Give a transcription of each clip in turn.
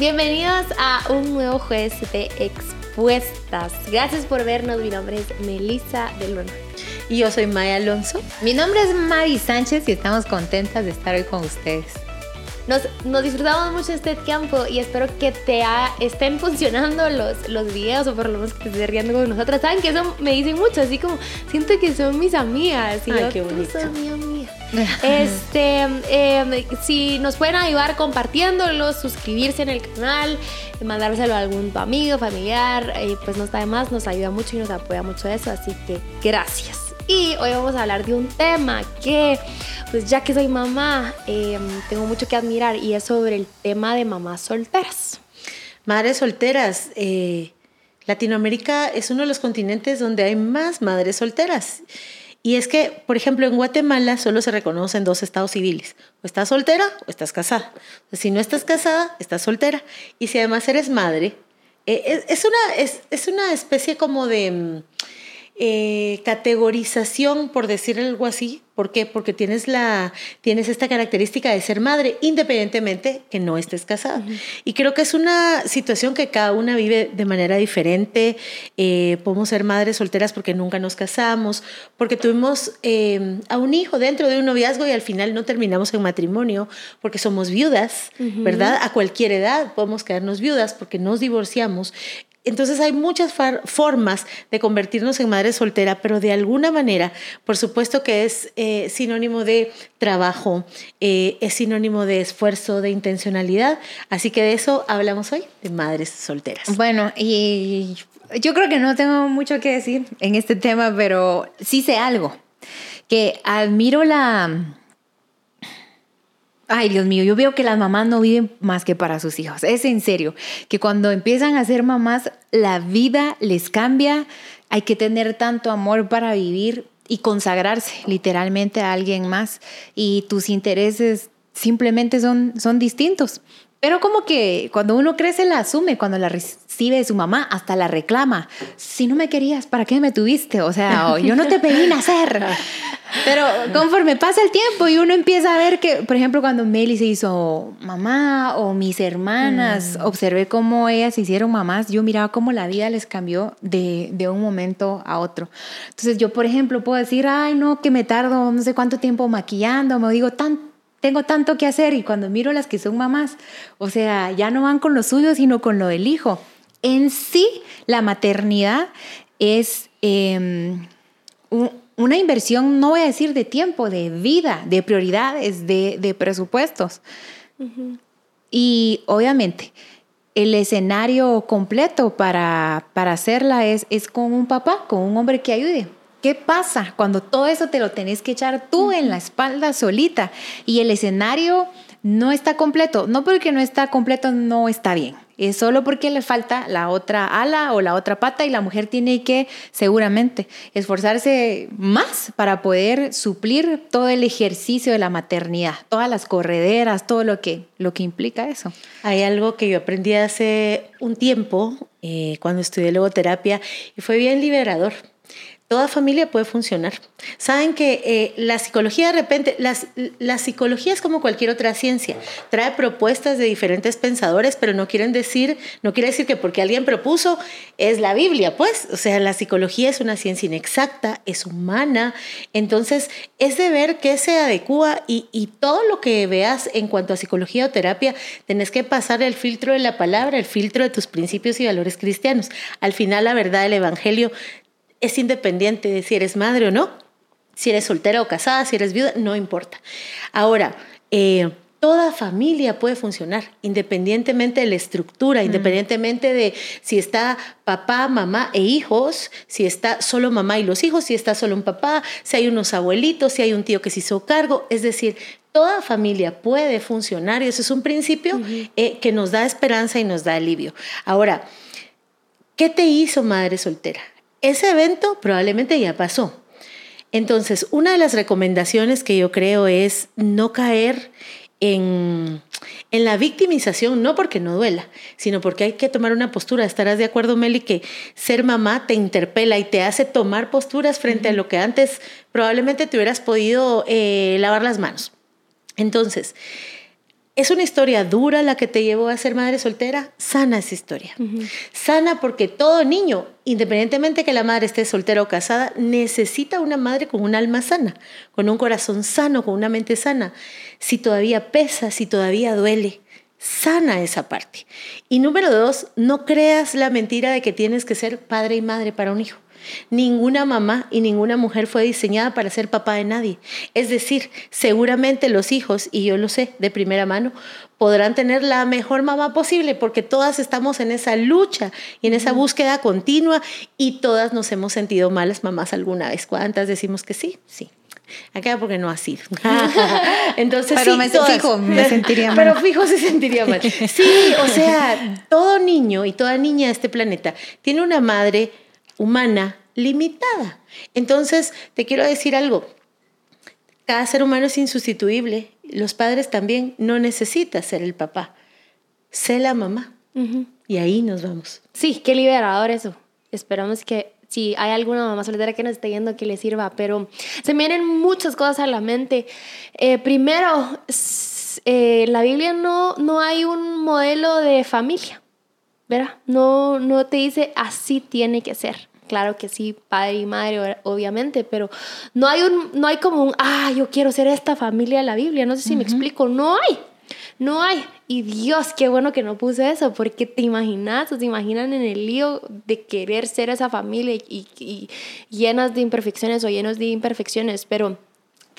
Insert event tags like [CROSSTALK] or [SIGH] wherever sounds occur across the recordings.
Bienvenidos a un nuevo jueves de Expuestas. Gracias por vernos. Mi nombre es Melissa del Luna. Y yo soy Maya Alonso. Mi nombre es Mari Sánchez y estamos contentas de estar hoy con ustedes. Nos, nos, disfrutamos mucho este tiempo y espero que te estén funcionando los, los videos o por lo menos que te estés riendo con nosotras. Saben que eso me dicen mucho, así como siento que son mis amigas. Y Ay, yo, qué bonito. Tú sos mi amiga. [LAUGHS] este, eh, si nos pueden ayudar compartiéndolo, suscribirse en el canal, mandárselo a algún amigo, familiar, eh, pues no está de más, nos ayuda mucho y nos apoya mucho eso. Así que gracias. Y hoy vamos a hablar de un tema que, pues ya que soy mamá, eh, tengo mucho que admirar y es sobre el tema de mamás solteras. Madres solteras. Eh, Latinoamérica es uno de los continentes donde hay más madres solteras. Y es que, por ejemplo, en Guatemala solo se reconocen dos estados civiles. O estás soltera o estás casada. Si no estás casada, estás soltera. Y si además eres madre, eh, es, una, es, es una especie como de... Eh, categorización, por decir algo así. ¿Por qué? Porque tienes, la, tienes esta característica de ser madre, independientemente que no estés casada. Uh -huh. Y creo que es una situación que cada una vive de manera diferente. Eh, podemos ser madres solteras porque nunca nos casamos, porque tuvimos eh, a un hijo dentro de un noviazgo y al final no terminamos en matrimonio, porque somos viudas, uh -huh. ¿verdad? A cualquier edad podemos quedarnos viudas porque nos divorciamos. Entonces hay muchas formas de convertirnos en madre soltera, pero de alguna manera, por supuesto que es eh, sinónimo de trabajo, eh, es sinónimo de esfuerzo, de intencionalidad. Así que de eso hablamos hoy, de madres solteras. Bueno, y yo creo que no tengo mucho que decir en este tema, pero sí sé algo, que admiro la Ay, Dios mío, yo veo que las mamás no viven más que para sus hijos. Es en serio, que cuando empiezan a ser mamás, la vida les cambia. Hay que tener tanto amor para vivir y consagrarse literalmente a alguien más. Y tus intereses simplemente son, son distintos. Pero como que cuando uno crece la asume, cuando la recibe de su mamá, hasta la reclama. Si no me querías, ¿para qué me tuviste? O sea, yo no te pedí nacer. [LAUGHS] Pero conforme pasa el tiempo y uno empieza a ver que, por ejemplo, cuando Meli se hizo mamá o mis hermanas, mm. observé cómo ellas se hicieron mamás, yo miraba cómo la vida les cambió de, de un momento a otro. Entonces yo, por ejemplo, puedo decir, ay, no, que me tardo no sé cuánto tiempo maquillando, me digo, tan, tengo tanto que hacer y cuando miro las que son mamás, o sea, ya no van con lo suyo, sino con lo del hijo. En sí, la maternidad es eh, un, una inversión, no voy a decir de tiempo, de vida, de prioridades, de, de presupuestos. Uh -huh. Y obviamente, el escenario completo para, para hacerla es, es con un papá, con un hombre que ayude. ¿Qué pasa cuando todo eso te lo tenés que echar tú en la espalda solita y el escenario no está completo? No porque no está completo, no está bien. Es solo porque le falta la otra ala o la otra pata y la mujer tiene que seguramente esforzarse más para poder suplir todo el ejercicio de la maternidad, todas las correderas, todo lo que, lo que implica eso. Hay algo que yo aprendí hace un tiempo eh, cuando estudié logoterapia y fue bien liberador toda familia puede funcionar. Saben que eh, la psicología de repente, las, la psicología es como cualquier otra ciencia, trae propuestas de diferentes pensadores, pero no quieren decir, no quiere decir que porque alguien propuso es la Biblia, pues, o sea, la psicología es una ciencia inexacta, es humana, entonces es de ver qué se adecua y, y todo lo que veas en cuanto a psicología o terapia, tenés que pasar el filtro de la palabra, el filtro de tus principios y valores cristianos. Al final, la verdad del Evangelio es independiente de si eres madre o no, si eres soltera o casada, si eres viuda, no importa. Ahora, eh, toda familia puede funcionar, independientemente de la estructura, mm. independientemente de si está papá, mamá e hijos, si está solo mamá y los hijos, si está solo un papá, si hay unos abuelitos, si hay un tío que se hizo cargo, es decir, toda familia puede funcionar y eso es un principio uh -huh. eh, que nos da esperanza y nos da alivio. Ahora, ¿qué te hizo madre soltera? Ese evento probablemente ya pasó. Entonces, una de las recomendaciones que yo creo es no caer en, en, la victimización, no porque no duela, sino porque hay que tomar una postura. Estarás de acuerdo, Meli, que ser mamá te interpela y te hace tomar posturas frente uh -huh. a lo que antes probablemente te hubieras podido eh, lavar las manos. Entonces, ¿Es una historia dura la que te llevó a ser madre soltera? Sana esa historia. Sana porque todo niño, independientemente que la madre esté soltera o casada, necesita una madre con un alma sana, con un corazón sano, con una mente sana. Si todavía pesa, si todavía duele, sana esa parte. Y número dos, no creas la mentira de que tienes que ser padre y madre para un hijo. Ninguna mamá y ninguna mujer fue diseñada para ser papá de nadie. Es decir, seguramente los hijos, y yo lo sé de primera mano, podrán tener la mejor mamá posible porque todas estamos en esa lucha y en esa búsqueda continua y todas nos hemos sentido malas mamás alguna vez. ¿Cuántas decimos que sí? Sí. Acá porque no ha sido. [LAUGHS] Entonces, pero sí, me, todas. fijo, me sentiría [LAUGHS] mal. Pero fijo se sentiría mal. [LAUGHS] Sí, o sea, todo niño y toda niña de este planeta tiene una madre humana limitada. Entonces, te quiero decir algo. Cada ser humano es insustituible. Los padres también no necesitas ser el papá. Sé la mamá. Y ahí nos vamos. Sí, qué liberador eso. Esperamos que si hay alguna mamá soltera que nos esté viendo que le sirva, pero se me vienen muchas cosas a la mente. Eh, primero, eh, la Biblia no, no hay un modelo de familia, ¿verdad? No, no te dice así tiene que ser. Claro que sí, padre y madre, obviamente, pero no hay, un, no hay como un, ah, yo quiero ser esta familia de la Biblia. No sé si me explico, no hay. No hay. Y Dios, qué bueno que no puse eso, porque te imaginas o te imaginan en el lío de querer ser esa familia y, y llenas de imperfecciones o llenos de imperfecciones, pero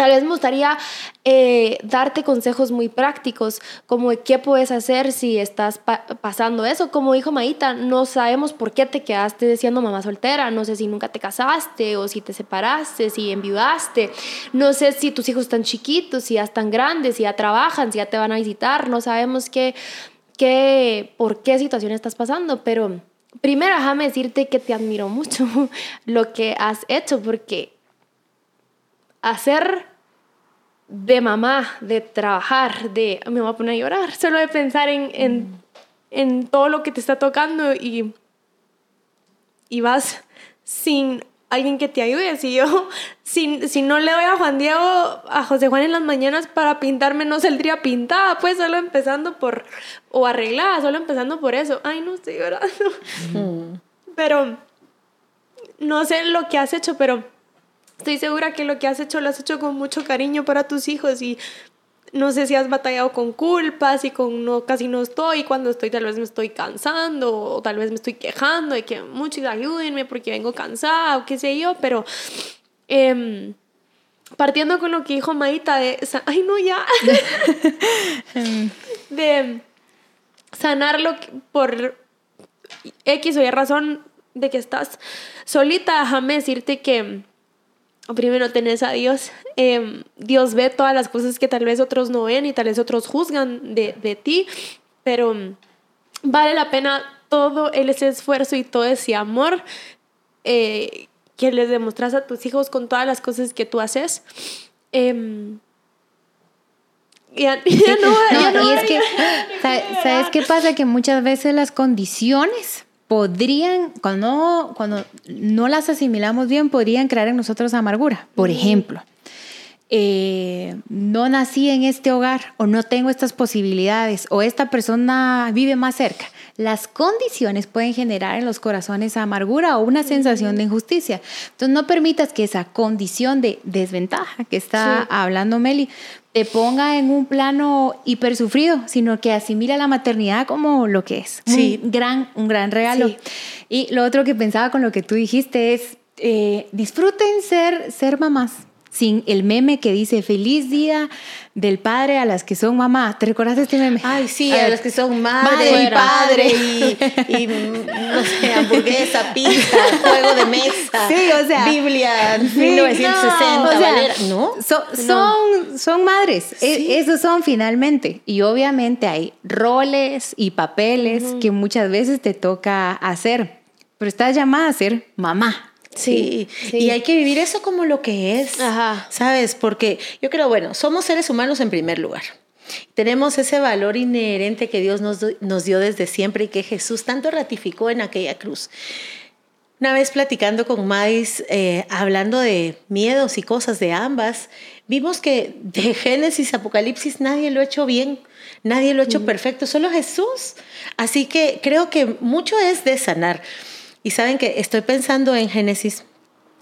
Tal vez me gustaría eh, darte consejos muy prácticos, como qué puedes hacer si estás pasando eso. Como dijo Maíta, no sabemos por qué te quedaste siendo mamá soltera, no sé si nunca te casaste o si te separaste, si enviudaste, no sé si tus hijos están chiquitos, si ya están grandes, si ya trabajan, si ya te van a visitar, no sabemos qué, qué, por qué situación estás pasando, pero primero déjame decirte que te admiro mucho [LAUGHS] lo que has hecho, porque hacer de mamá, de trabajar, de... Me voy a poner a llorar solo de pensar en, en, en todo lo que te está tocando y, y vas sin alguien que te ayude. Si yo, [LAUGHS] si, si no le doy a Juan Diego, a José Juan en las mañanas para pintarme, no saldría pintada, pues solo empezando por, o arreglada, solo empezando por eso. Ay, no estoy llorando. Mm. Pero, no sé lo que has hecho, pero Estoy segura que lo que has hecho lo has hecho con mucho cariño para tus hijos y no sé si has batallado con culpas y con no, casi no estoy, cuando estoy tal vez me estoy cansando o tal vez me estoy quejando de que muchos ayúdenme porque vengo cansada o qué sé yo, pero em, partiendo con lo que dijo Maita de, ay no ya, [LAUGHS] [LAUGHS] de sanarlo por X o Y razón de que estás solita, déjame decirte que primero tenés a Dios. Em, Dios ve todas las cosas que tal vez otros no ven y tal vez otros juzgan de, de ti, pero mm, vale la pena todo ese esfuerzo y todo ese amor eh, que les demostras a tus hijos con todas las cosas que tú haces. Eh, [LAUGHS] ya, no, no, y es que, ¿sabes qué pasa? Que muchas veces las condiciones podrían, cuando, cuando no las asimilamos bien, podrían crear en nosotros amargura. Por ejemplo, eh, no nací en este hogar o no tengo estas posibilidades o esta persona vive más cerca. Las condiciones pueden generar en los corazones amargura o una sensación de injusticia. Entonces no permitas que esa condición de desventaja que está hablando Meli te ponga en un plano hiper sufrido, sino que asimila la maternidad como lo que es. Sí. Un gran, un gran regalo. Y lo otro que pensaba con lo que tú dijiste es, eh, disfruten ser, ser mamás sin el meme que dice feliz día del padre a las que son mamá. ¿Te recuerdas de este meme? Ay, sí, a, las que son madre, y padre y, [LAUGHS] no sé, hamburguesa, pizza, juego de mesa. Sí, o sea, Biblia, 1960, no, o sea, ¿no? son, son madres, e, esos son finalmente. Y obviamente hay roles y papeles que muchas veces te toca hacer, pero estás llamada a ser mamá. Sí, y hay que vivir eso como lo que es, ¿sabes? Porque yo creo, bueno, somos seres humanos en primer lugar. Tenemos ese valor inherente que Dios nos, nos dio desde siempre y que Jesús tanto ratificó en aquella cruz. Una vez platicando con Madis, eh, hablando de miedos y cosas de ambas, vimos que de [LAUGHS] Génesis, Apocalipsis, nadie lo ha hecho bien, nadie lo ha hecho perfecto, solo Jesús. Así que creo que mucho es de sanar. Y saben que estoy pensando en Génesis.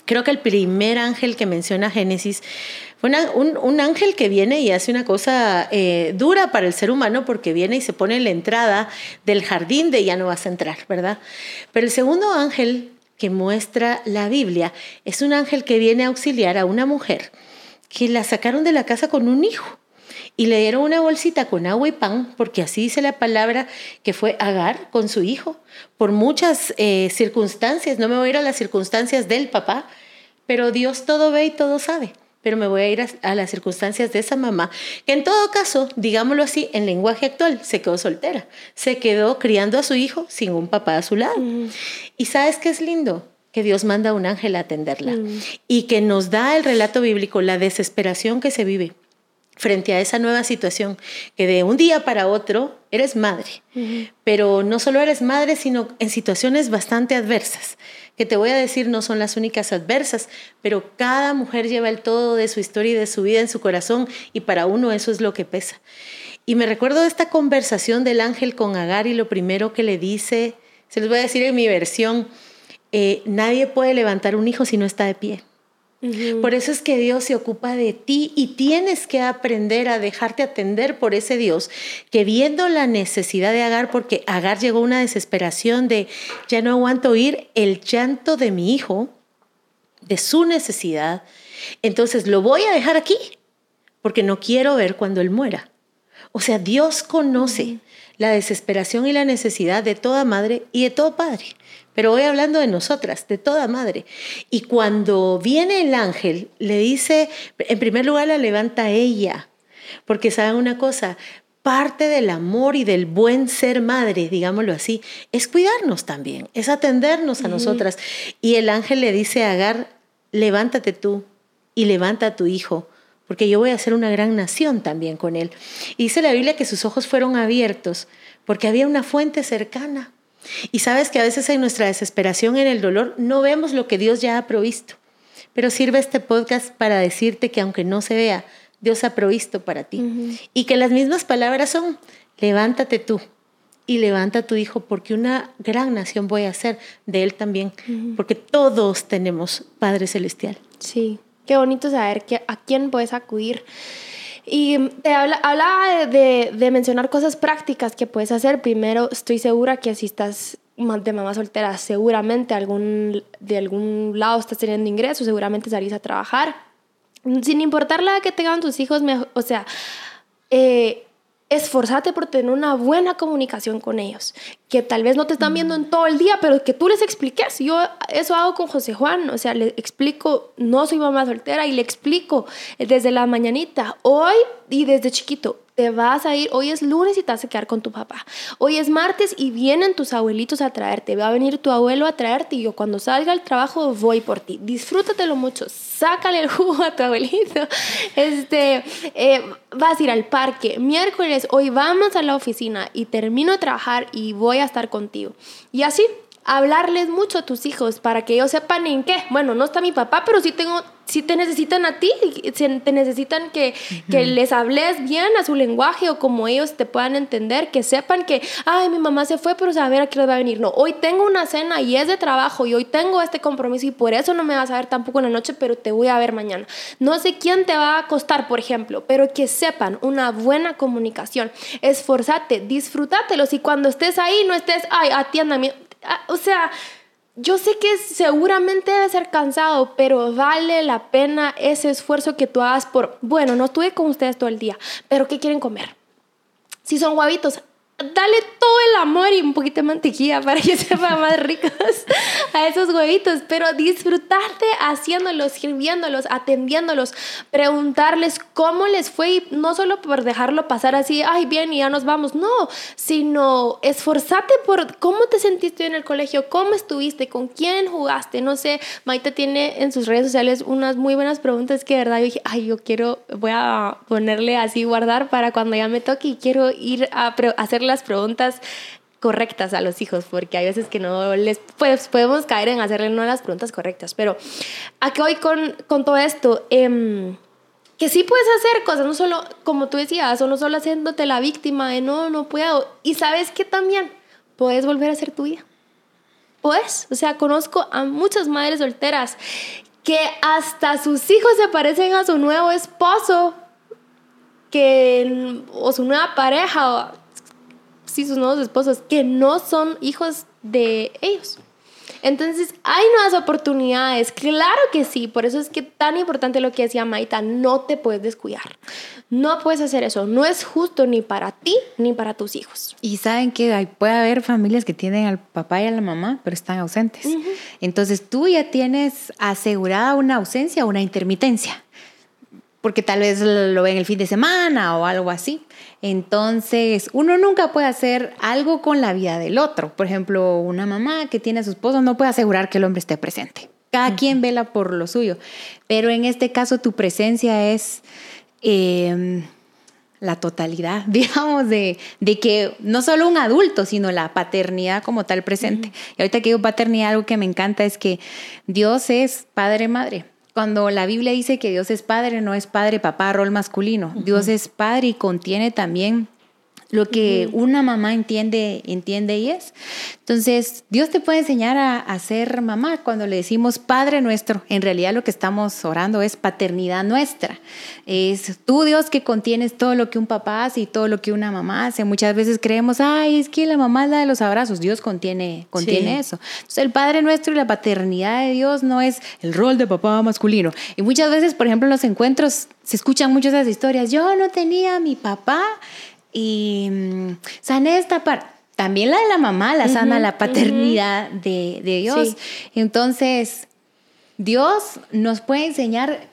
Creo que el primer ángel que menciona Génesis fue un, ángel que viene y hace una cosa eh, dura para el ser humano porque viene y se pone en la entrada del jardín de ya no vas a entrar, ¿verdad? Pero el segundo ángel que muestra la Biblia es un ángel que viene a auxiliar a una mujer que la sacaron de la casa con un hijo y le dieron una bolsita con agua y pan, porque así dice la palabra que fue Agar con su hijo, por muchas eh, circunstancias, no me voy a ir a las circunstancias del papá, pero Dios todo ve y todo sabe pero me voy a ir a, las circunstancias de esa mamá, que en todo caso, digámoslo así, en lenguaje actual, se quedó soltera, se quedó criando a su hijo sin un papá a su lado. Y sabes qué es lindo? Que Dios manda a un ángel a atenderla y que nos da el relato bíblico, la desesperación que se vive frente a esa nueva situación, que de un día para otro eres madre, pero no solo eres madre, sino en situaciones bastante adversas, que te voy a decir no son las únicas adversas, pero cada mujer lleva el todo de su historia y de su vida en su corazón y para uno eso es lo que pesa. Y me recuerdo de esta conversación del ángel con Agar y lo primero que le dice, se les voy a decir en mi versión, eh, nadie puede levantar un hijo si no está de pie. Por eso es que Dios se ocupa de ti y tienes que aprender a dejarte atender por ese Dios que viendo la necesidad de Agar, porque Agar llegó a una desesperación de ya no aguanto oír el llanto de mi hijo, de su necesidad, entonces lo voy a dejar aquí porque no quiero ver cuando él muera. O sea, Dios conoce la desesperación y la necesidad de toda madre y de todo padre. Pero voy hablando de nosotras, de toda madre. Y cuando viene el ángel, le dice, en primer lugar la levanta ella, porque saben una cosa, parte del amor y del buen ser madre, digámoslo así, es cuidarnos también, es atendernos a nosotras. Y el ángel le dice a Agar, levántate tú y levanta a tu hijo, porque yo voy a ser una gran nación también con él. Y dice la Biblia que sus ojos fueron abiertos, porque había una fuente cercana. Y sabes que a veces en nuestra desesperación, en el dolor, no vemos lo que Dios ya ha provisto. Pero sirve este podcast para decirte que aunque no se vea, Dios ha provisto para ti. Y que las mismas palabras son, levántate tú y levanta a tu hijo porque una gran nación voy a ser de él también, porque todos tenemos Padre Celestial. Sí, qué bonito saber que a quién puedes acudir. Y te habla, hablaba de, de, mencionar cosas prácticas que puedes hacer. Primero, estoy segura que si estás de mamá soltera, seguramente algún, de algún lado estás teniendo ingresos, seguramente salís a trabajar. Sin importar la que tengan tus hijos, o sea, eh, esforzate por tener una buena comunicación con ellos, que tal vez no te están viendo en todo el día, pero que tú les expliques. Yo eso hago con José Juan, o sea, le explico, no soy mamá soltera y le explico desde la mañanita, hoy y desde chiquito, te vas a ir, hoy es lunes y te vas a quedar con tu papá. Hoy es martes y vienen tus abuelitos a traerte, va a venir tu abuelo a traerte y yo cuando salga al trabajo voy por ti. Disfrútatelo mucho, sácale el jugo a tu abuelito. [LAUGHS] Este, eh, vas a ir al parque. Miércoles, hoy vamos a la oficina y termino de trabajar y voy a estar contigo. Y así, hablarles mucho a tus hijos para que ellos sepan en qué. Bueno, no está mi papá, pero sí tengo si te necesitan a ti, te necesitan que, que, les hables bien a su lenguaje o como ellos te puedan entender, que sepan que, ay, mi mamá se fue, pero a ver a qué les va a venir. No, hoy tengo una cena y es de trabajo y hoy tengo este compromiso y por eso no me vas a ver tampoco en la noche, pero te voy a ver mañana. No sé quién te va a acostar, por ejemplo, pero que sepan una buena comunicación. Esforzate, disfrútatelos y cuando estés ahí no estés, ay, atiéndame. Ah, o sea, yo sé que seguramente debe ser cansado, pero vale la pena ese esfuerzo que tú hagas por, bueno, no estuve con ustedes todo el día, pero ¿qué quieren comer? Si son guavitos, dale todo el amor y un poquito de mantequilla para que [LAUGHS] sepan más ricos a esos huevitos, pero disfrutarte haciéndolos, sirviéndolos, atendiéndolos, preguntarles cómo les fue y no solo por dejarlo pasar así, ay, bien, y ya nos vamos, no, sino esforzarte por cómo te sentiste en el colegio, cómo estuviste, con quién jugaste, no sé, Maite tiene en sus redes sociales unas muy buenas preguntas que verdad yo dije, ay, yo quiero, voy a ponerle así guardar para cuando ya me toque y quiero ir a hacerle las preguntas correctas a los hijos, porque hay veces que no les pues, podemos caer en hacerle no las preguntas correctas. Pero aquí voy con, con todo esto. Em, que sí puedes hacer cosas, no solo, como tú decías, o no solo haciéndote la víctima de no, no puedo. Y sabes que también puedes volver a ser tu vida. O sea, conozco a muchas madres solteras que hasta sus hijos se parecen a su nuevo esposo que, o su nueva pareja, sí, sus nuevos esposos, que no son hijos de ellos. Entonces, hay nuevas oportunidades, claro que sí, por eso es que tan importante lo que decía Maita, no te puedes descuidar, no puedes hacer eso, no es justo ni para ti ni para tus hijos. Y saben que puede haber familias que tienen al papá y a la mamá, pero están ausentes. Entonces, tú ya tienes asegurada una ausencia o una intermitencia porque tal vez lo ven el fin de semana o algo así. Entonces, uno nunca puede hacer algo con la vida del otro. Por ejemplo, una mamá que tiene a su esposo no puede asegurar que el hombre esté presente. Cada quien vela por lo suyo. Pero en este caso, tu presencia es em, la totalidad, [LAUGHS] digamos, de, que no solo un adulto, sino la paternidad como tal presente. Y ahorita que digo paternidad, algo que me encanta es que Dios es padre-madre. Cuando la Biblia dice que Dios es padre, no es padre, papá, rol masculino. Dios es padre y contiene también lo que una mamá entiende, entiende y es. Entonces, Dios te puede enseñar a, ser mamá. Cuando le decimos Padre nuestro, en realidad lo que estamos orando es paternidad nuestra. Es tú, Dios, que contienes todo lo que un papá hace y todo lo que una mamá hace. Muchas veces creemos, ay, es que la mamá es la de los abrazos. Dios contiene, contiene eso. Entonces, el Padre nuestro y la paternidad de Dios no es el rol de papá masculino. Y muchas veces, por ejemplo, en los encuentros se escuchan muchas de esas historias. Yo no tenía a mi papá y mm, sané esta parte. También la de la mamá la sana la paternidad de, Dios. Entonces, Dios nos puede enseñar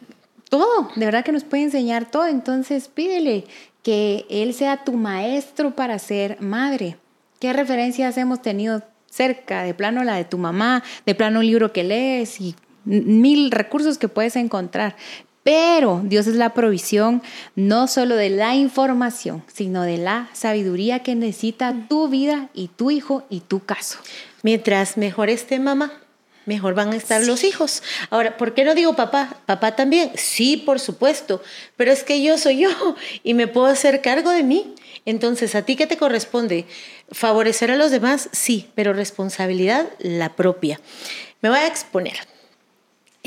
todo, de verdad que nos puede enseñar todo. Entonces, pídele que Él sea tu maestro para ser madre. ¿Qué referencias hemos tenido cerca? De plano la de tu mamá, de plano un libro que lees y mil recursos que puedes encontrar. Pero Dios es la provisión no solo de la información, sino de la sabiduría que necesita tu vida y tu hijo y tu caso. Mientras mejor esté mamá, mejor van a estar los hijos. Ahora, ¿por qué no digo papá? Papá también. Sí, por supuesto, pero es que yo soy yo y me puedo hacer cargo de mí. Entonces, ¿a ti qué te corresponde? ¿Favorecer a los demás? Sí, pero responsabilidad la propia. Me voy a exponer.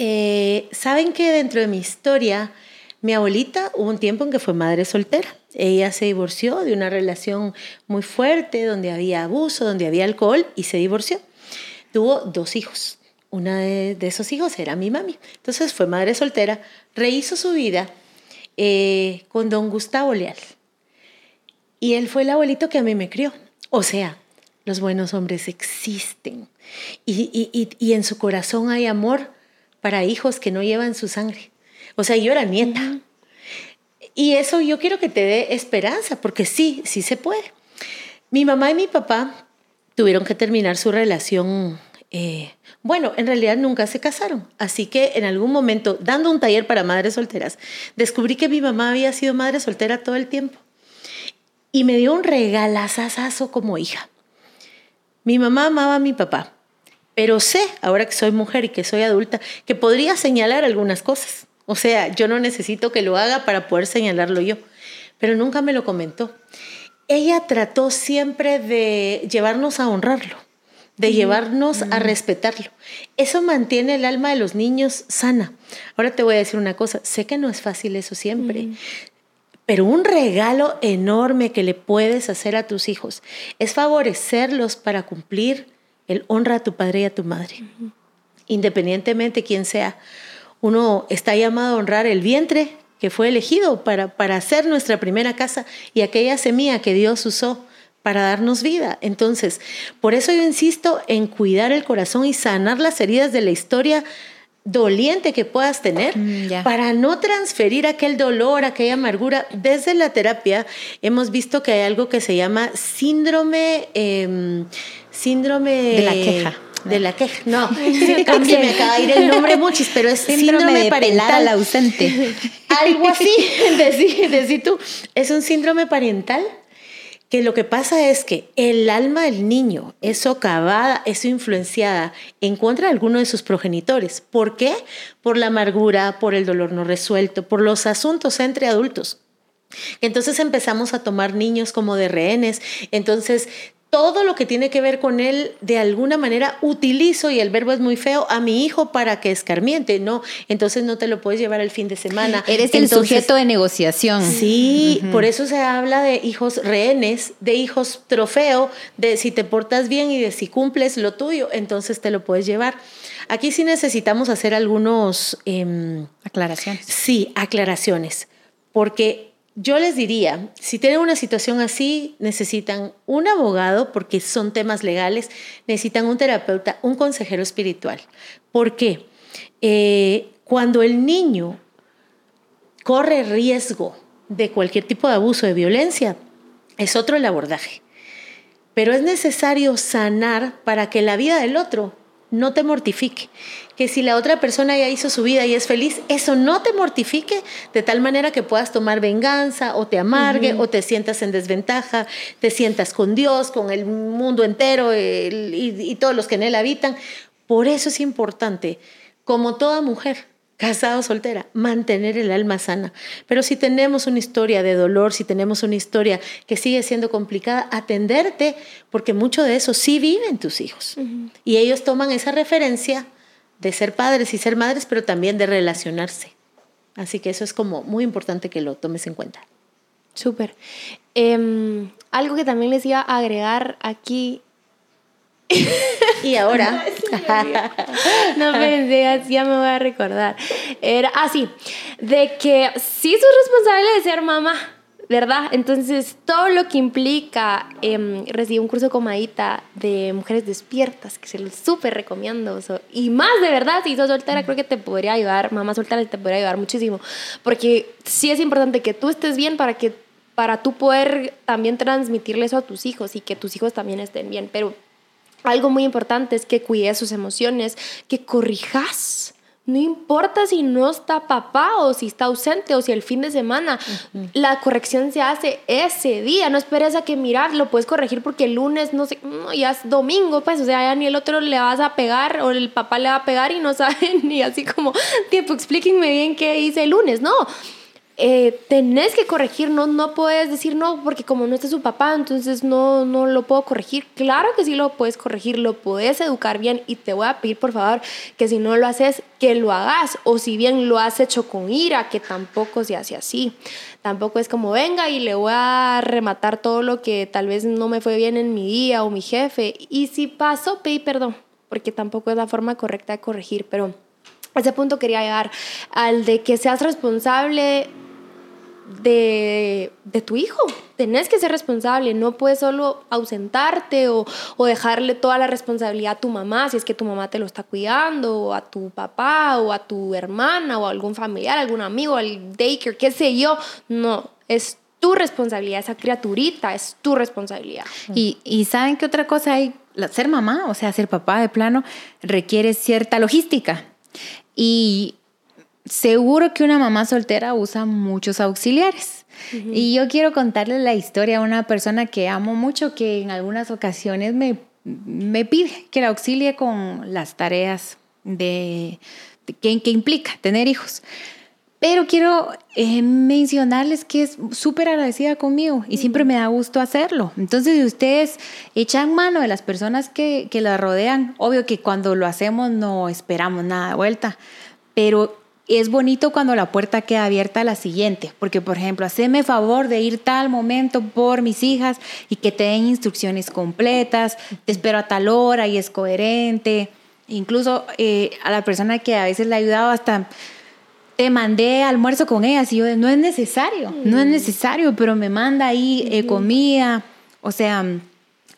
Eh, Saben que dentro de mi historia, mi abuelita hubo un tiempo en que fue madre soltera. Ella se divorció de una relación muy fuerte, donde había abuso, donde había alcohol, y se divorció. Tuvo dos hijos. Una de, esos hijos era mi mami. Entonces fue madre soltera, rehizo su vida eh, con don Gustavo Leal. Y él fue el abuelito que a mí me crió. O sea, los buenos hombres existen. y en su corazón hay amor para hijos que no llevan su sangre. O sea, yo era nieta. Y eso yo quiero que te dé esperanza, porque sí, sí se puede. Mi mamá y mi papá tuvieron que terminar su relación. Eh, bueno, en realidad nunca se casaron. Así que en algún momento, dando un taller para madres solteras, descubrí que mi mamá había sido madre soltera todo el tiempo. Y me dio un regalazazazo como hija. Mi mamá amaba a mi papá pero sé, ahora que soy mujer y que soy adulta, que podría señalar algunas cosas. O sea, yo no necesito que lo haga para poder señalarlo yo, pero nunca me lo comentó. Ella trató siempre de llevarnos a honrarlo, de llevarnos a respetarlo. Eso mantiene el alma de los niños sana. Ahora te voy a decir una cosa, sé que no es fácil eso siempre, pero un regalo enorme que le puedes hacer a tus hijos es favorecerlos para cumplir el honra a tu padre y a tu madre. Independientemente quién sea, uno está llamado a honrar el vientre que fue elegido para, para hacer nuestra primera casa y aquella semilla que Dios usó para darnos vida. Entonces, por eso yo insisto en cuidar el corazón y sanar las heridas de la historia doliente que puedas tener mm, para no transferir aquel dolor, aquella amargura. Desde la terapia hemos visto que hay algo que se llama síndrome em, síndrome de la queja. De la queja, no, también me acaba de ir el nombre muchis, pero es síndrome, de parental ausente. Algo así, [LAUGHS] decir tú. Es un síndrome parental que lo que pasa es que el alma del niño es socavada, es influenciada en contra de alguno de sus progenitores. ¿Por qué? Por la amargura, por el dolor no resuelto, por los asuntos entre adultos. Entonces empezamos a tomar niños como de rehenes. Entonces todo lo que tiene que ver con él, de alguna manera utilizo, y el verbo es muy feo, a mi hijo para que escarmiente, ¿no? Entonces no te lo puedes llevar el fin de semana. [GASPS] Eres el sujeto de negociación. Sí, por eso se habla de hijos rehenes, de hijos trofeo, de si te portas bien y de si cumples lo tuyo, entonces te lo puedes llevar. Aquí sí necesitamos hacer algunos... Em, aclaraciones. Sí, aclaraciones, porque yo les diría, si tienen una situación así, necesitan un abogado porque son temas legales, necesitan un terapeuta, un consejero espiritual. ¿Por qué? Eh, cuando el niño corre riesgo de cualquier tipo de abuso, de violencia, es otro el abordaje. Pero es necesario sanar para que la vida del otro no te mortifique. Que si la otra persona ya hizo su vida y es feliz, eso no te mortifique de tal manera que puedas tomar venganza o te amargue o te sientas en desventaja, te sientas con Dios, con el mundo entero y, y todos los que en él habitan. Por eso es importante, como toda mujer, casado soltera, mantener el alma sana. Pero si tenemos una historia de dolor, si tenemos una historia que sigue siendo complicada, atenderte, porque mucho de eso sí viven tus hijos. Y ellos toman esa referencia de ser padres y ser madres, pero también de relacionarse. Así que eso es como muy importante que lo tomes en cuenta. Súper. Em, algo que también les iba a agregar aquí [LAUGHS] y ahora. no [LAUGHS] pensé, ya me voy a recordar. Era así, de que sí soy responsable de ser mamá, ¿verdad? Entonces, todo lo que implica, eh, recibí un curso con Maita de mujeres despiertas, que se lo súper recomiendo. y más de verdad, si sos soltera, creo que te podría ayudar, mamá soltera te podría ayudar muchísimo. Porque sí es importante que tú estés bien para que para tú poder también transmitirle eso a tus hijos y que tus hijos también estén bien. Pero algo muy importante es que cuides sus emociones, que corrijas. No importa si no está papá o si está ausente o si el fin de semana, la corrección se hace ese día. No esperes a que mirar, lo puedes corregir porque el lunes, no sé, ya es domingo, pues, o sea, ya ni el otro le vas a pegar o el papá le va a pegar y no [LAUGHS] sabe ni así como, tiempo, explíquenme bien qué hice el lunes. No, eh, tenés que corregir, no, no puedes decir no, porque como no está su papá, entonces no, no lo puedo corregir. Claro que sí lo puedes corregir, lo puedes educar bien y te voy a pedir por favor que si no lo haces, que lo hagas, o si bien lo has hecho con ira, que tampoco se hace así. Tampoco es como venga y le voy a rematar todo lo que tal vez no me fue bien en mi día o mi jefe. Y si pasó, pedí perdón, porque tampoco es la forma correcta de corregir, pero... A ese punto quería llegar al de que seas responsable de, tu hijo. Tenés que ser responsable, no puedes solo ausentarte o, dejarle toda la responsabilidad a tu mamá si es que tu mamá te lo está cuidando, o a tu papá, o a tu hermana, o a algún familiar, algún amigo, al daycare, qué sé yo. No, es tu responsabilidad, esa criaturita es tu responsabilidad. Y, y saben que otra cosa hay, ser mamá, o sea, ser papá de plano, requiere cierta logística. Y seguro que una mamá soltera usa muchos auxiliares. Y yo quiero contarles la historia de una persona que amo mucho, que en algunas ocasiones me, me pide que la auxilie con las tareas de, que, implica tener hijos. Pero quiero eh, mencionarles que es súper agradecida conmigo y siempre me da gusto hacerlo. Entonces, si ustedes echan mano de las personas que, que la rodean, obvio que cuando lo hacemos no esperamos nada de vuelta, pero es bonito cuando la puerta queda abierta a la siguiente, porque por ejemplo, haceme favor de ir tal momento por mis hijas y que te den instrucciones completas, te espero a tal hora y es coherente. Incluso eh, a la persona que a veces le ha ayudado hasta te mandé almuerzo con ellas y yo no es necesario, no es mm. necesario, pero me manda ahí eh, comida, o sea,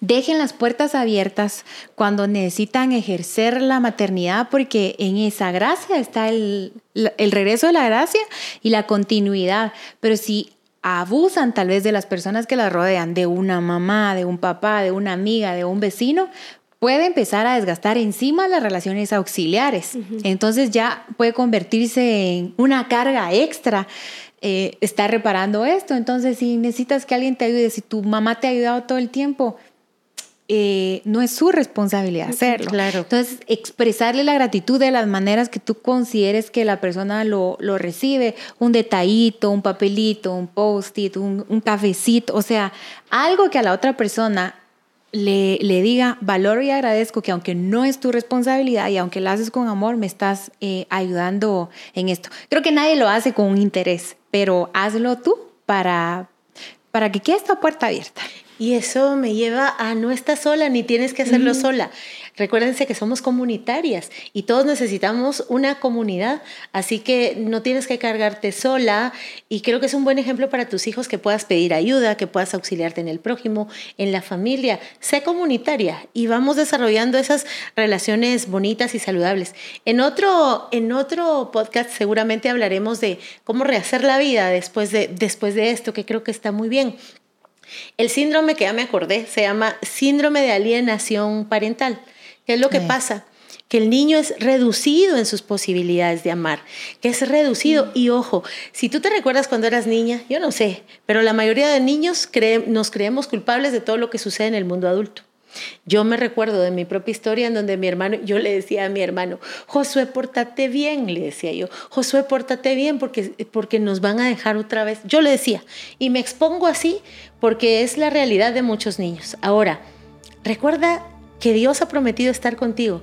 Dejen las puertas abiertas cuando necesitan ejercer la maternidad porque en esa gracia está el, regreso de la gracia y la continuidad. Pero si abusan tal vez de las personas que las rodean, de una mamá, de un papá, de una amiga, de un vecino, puede empezar a desgastar encima las relaciones auxiliares. Entonces ya puede convertirse en una carga extra. Eh, estar reparando esto. Entonces, si necesitas que alguien te ayude, si tu mamá te ha ayudado todo el tiempo, eh, no es su responsabilidad hacerlo. Claro. Entonces, expresarle la gratitud de las maneras que tú consideres que la persona lo, lo recibe, un detallito, un papelito, un post-it, un, un, cafecito, o sea, algo que a la otra persona le, le, diga, valoro y agradezco que aunque no es tu responsabilidad y aunque lo haces con amor, me estás eh, ayudando en esto. Creo que nadie lo hace con un interés, pero hazlo tú para, para que quede esta puerta abierta. Y eso me lleva a no estás sola ni tienes que hacerlo sola. Recuérdense que somos comunitarias y todos necesitamos una comunidad, así que no tienes que cargarte sola y creo que es un buen ejemplo para tus hijos que puedas pedir ayuda, que puedas auxiliarte en el prójimo, en la familia. Sé comunitaria y vamos desarrollando esas relaciones bonitas y saludables. En otro, en otro podcast seguramente hablaremos de cómo rehacer la vida después de, después de esto, que creo que está muy bien. El síndrome que ya me acordé se llama síndrome de alienación parental. ¿Qué es lo que pasa? Que el niño es reducido en sus posibilidades de amar, que es reducido. Mm. Y ojo, si tú te recuerdas cuando eras niña, yo no sé, pero la mayoría de niños nos creemos culpables de todo lo que sucede en el mundo adulto. Yo me recuerdo de mi propia historia en donde mi hermano, yo le decía a mi hermano, Josué, pórtate bien, le decía yo, Josué, pórtate bien porque, porque nos van a dejar otra vez. Yo le decía, y me expongo así porque es la realidad de muchos niños. Ahora, recuerda que Dios ha prometido estar contigo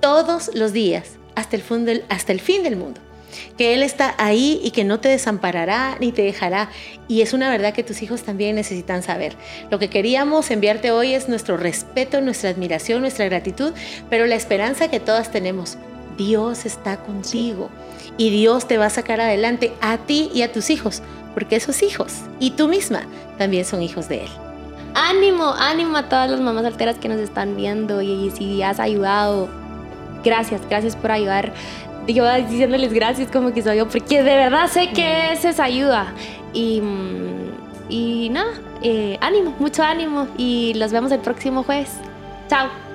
todos los días hasta el, fin del, hasta el fin del mundo que Él está ahí y que no te desamparará ni te dejará. Y es una verdad que tus hijos también necesitan saber. Lo que queríamos enviarte hoy es nuestro respeto, nuestra admiración, nuestra gratitud, pero la esperanza que todas tenemos. Dios está contigo y Dios te va a sacar adelante a ti y a tus hijos, porque esos hijos y tú misma también son hijos de Él. Ánimo, ánimo a todas las mamás solteras que nos están viendo y si has ayudado, gracias, gracias por ayudar yo diciéndoles gracias como que soy yo, porque de verdad sé que es esa ayuda. Y, y nada, eh, ánimo, mucho ánimo y los vemos el próximo jueves. Chao.